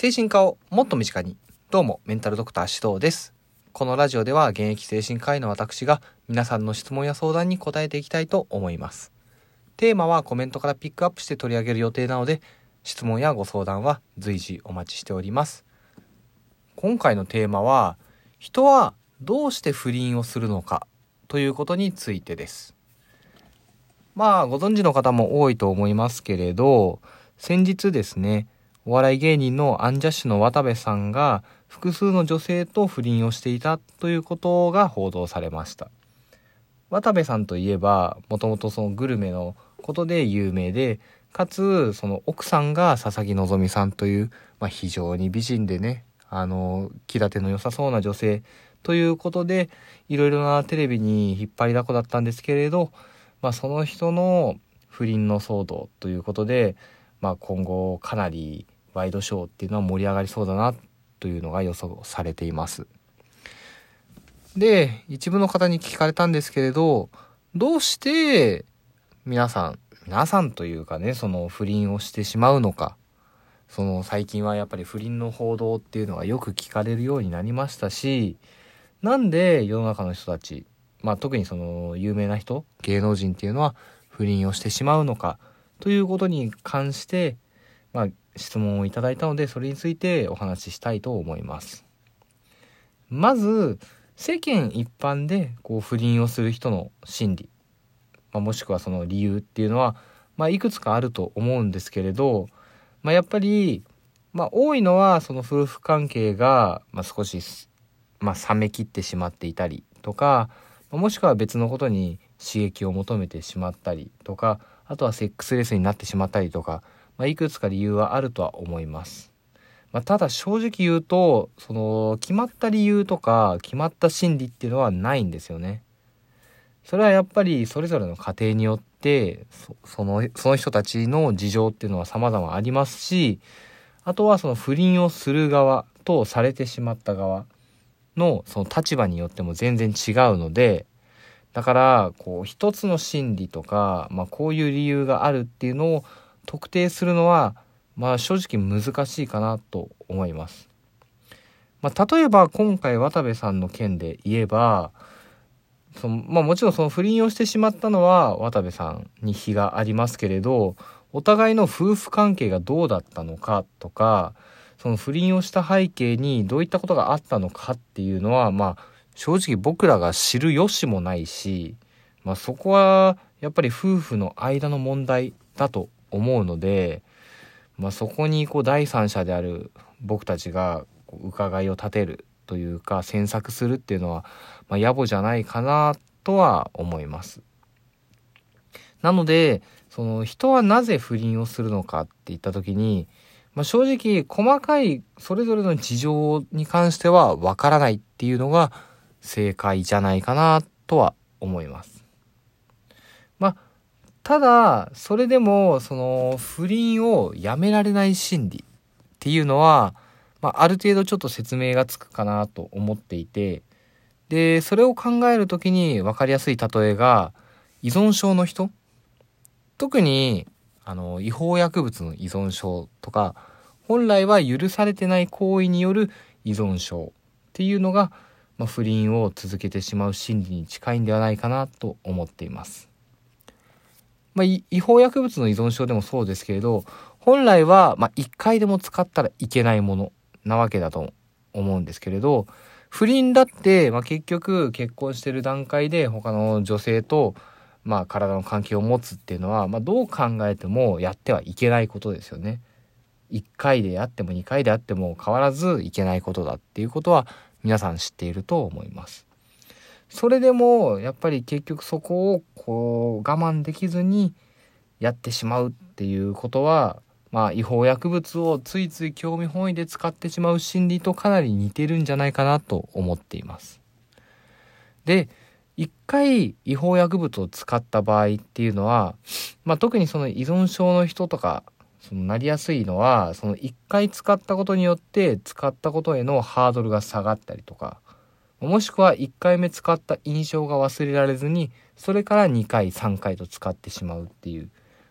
精神科をもっと身近に。どうも、メンタルドクター指導です。このラジオでは現役精神科医の私が皆さんの質問や相談に答えていきたいと思います。テーマはコメントからピックアップして取り上げる予定なので、質問やご相談は随時お待ちしております。今回のテーマは、人はどうして不倫をするのかということについてです。まあ、ご存知の方も多いと思いますけれど、先日ですね、お笑い芸人のアンジャッシュの渡部さんが複数の女性と不倫をしていたということが報道されました。渡部さんといえば、もともとそのグルメのことで有名で、かつ、その奥さんが佐々木希さんという、まあ、非常に美人でね、あの、気立ての良さそうな女性ということで、いろいろなテレビに引っ張りだこだったんですけれど、まあ、その人の不倫の騒動ということで、まあ、今後かなりワイドショーっていうのは盛り上がりそうだなというのが予想されています。で、一部の方に聞かれたんですけれど、どうして皆さん、皆さんというかね、その不倫をしてしまうのか。その最近はやっぱり不倫の報道っていうのがよく聞かれるようになりましたし、なんで世の中の人たち、まあ特にその有名な人、芸能人っていうのは不倫をしてしまうのかということに関して、まあ質問をいただいたので、それについてお話ししたいと思います。まず、世間一般でこう不倫をする人の心理、まあ、もしくはその理由っていうのは、まあ、いくつかあると思うんですけれど、まあ、やっぱり、まあ、多いのはその夫婦関係が、まあ、少し、まあ、冷めきってしまっていたりとか、もしくは別のことに刺激を求めてしまったりとか、あとはセックスレスになってしまったりとか、まあ、いくつか理由はあるとは思います。まあ、ただ正直言うと、その決まった理由とか決まった心理っていうのはないんですよね。それはやっぱりそれぞれの家庭によってそそのその人たちの事情っていうのは様々ありますしあとはその不倫をする側とされてしまった側のその立場によっても全然違うのでだからこう一つの心理とか、まあ、こういう理由があるっていうのを特定するのはまあ正直難しいかなと思います。まあ、例えば今回渡部さんの件で言えばそのまあもちろんその不倫をしてしまったのは渡部さんに非がありますけれどお互いの夫婦関係がどうだったのかとかその不倫をした背景にどういったことがあったのかっていうのはまあ正直僕らが知る由もないし、まあ、そこはやっぱり夫婦の間の問題だと思うので、まあ、そこにこう第三者である僕たちが伺いを立てるというか詮索するっていうのは、まあ、野暮じゃないかなとは思います。なのでその人はなぜ不倫をするのかって言った時に、まあ、正直細かいそれぞれの事情に関してはわからないっていうのが正解じゃないかなとは思います。まあただそれでもその不倫をやめられない心理っていうのは、まあ、ある程度ちょっと説明がつくかなと思っていてでそれを考える時に分かりやすい例えが依存症の人特にあの違法薬物の依存症とか本来は許されてない行為による依存症っていうのが、まあ、不倫を続けてしまう心理に近いんではないかなと思っています。まあ、違法薬物の依存症でもそうですけれど本来は、まあ、1回でも使ったらいけないものなわけだと思うんですけれど不倫だって、まあ、結局結婚してる段階で他の女性と、まあ、体の関係を持つっていうのは、まあ、どう考えてもやってはいけないことですよね。1回であっても2回であっても変わらずいけないことだっていうことは皆さん知っていると思います。それでもやっぱり結局そこをこう我慢できずにやってしまうっていうことはまあ違法薬物をついつい興味本位で使ってしまう心理とかなり似てるんじゃないかなと思っています。で一回違法薬物を使った場合っていうのは、まあ、特にその依存症の人とかそのなりやすいのはその一回使ったことによって使ったことへのハードルが下がったりとかもしくは1回目使った印象が忘れられずにそれから2回3回と使ってしまうっていう、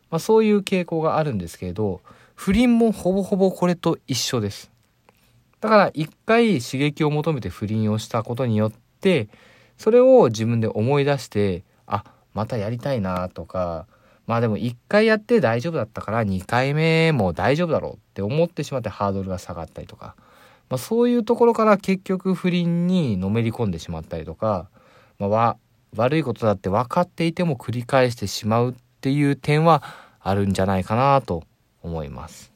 まあ、そういう傾向があるんですけれど不倫もほぼほぼこれと一緒です。だから一回刺激を求めて不倫をしたことによってそれを自分で思い出してあまたやりたいなとかまあでも1回やって大丈夫だったから2回目も大丈夫だろうって思ってしまってハードルが下がったりとか、まあ、そういうところから結局不倫にのめり込んでしまったりとか、まあ、悪いことだって分かっていても繰り返してしまうっていう点はあるんじゃないかなと思います。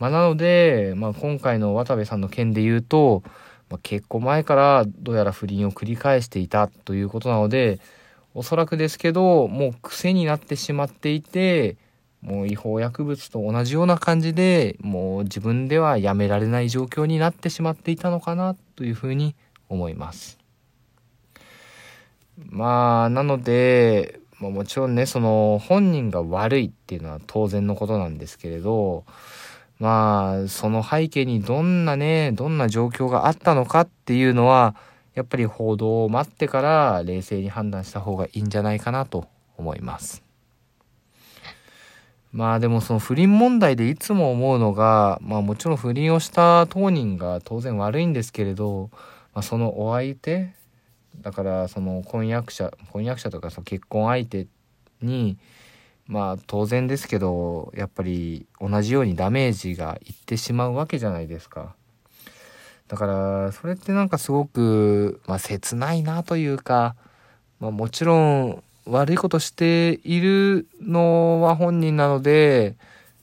まあ、なので、まあ、今回の渡部さんの件で言うと、まあ、結構前からどうやら不倫を繰り返していたということなのでおそらくですけどもう癖になってしまっていてもう違法薬物と同じような感じでもう自分ではやめられない状況になってしまっていたのかなというふうに思います。まあなので、まあ、もちろんねその本人が悪いっていうのは当然のことなんですけれどまあその背景にどんなねどんな状況があったのかっていうのはやっぱり報道を待ってから冷静に判断した方がいいんじゃないかなと思います。まあでもその不倫問題でいつも思うのがまあもちろん不倫をした当人が当然悪いんですけれど、まあ、そのお相手だからその婚約者婚約者とかその結婚相手にまあ当然ですけどやっぱり同じようにダメージがいってしまうわけじゃないですか。だからそれってなんかすごく、まあ、切ないなというか、まあ、もちろん悪いことしているのは本人なので、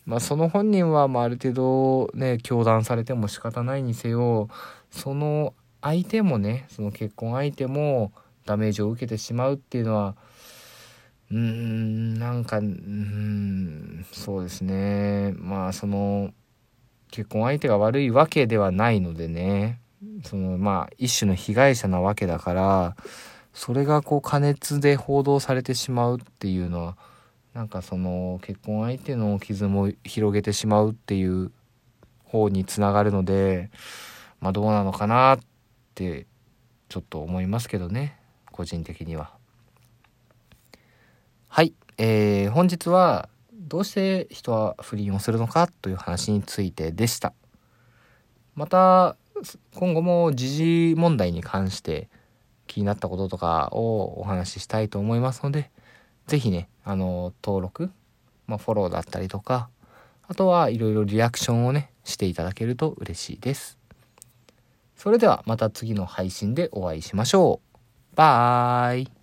まあ、その本人はまあある程度ね教団されても仕方ないにせよその相手もねその結婚相手もダメージを受けてしまうっていうのはうーんなんかうんそうですね。まあその結婚相手が悪いわけではないのでね。そのまあ一種の被害者なわけだからそれがこう過熱で報道されてしまうっていうのはなんかその結婚相手の傷も広げてしまうっていう方につながるのでまあどうなのかなってちょっと思いますけどね。個人的には。はい、えー、本日はどうして人は不倫をするのかという話についてでした。また今後も時事問題に関して気になったこととかをお話ししたいと思いますので是非ねあの登録、まあ、フォローだったりとかあとはいろいろリアクションをねしていただけると嬉しいです。それではまた次の配信でお会いしましょう。バイ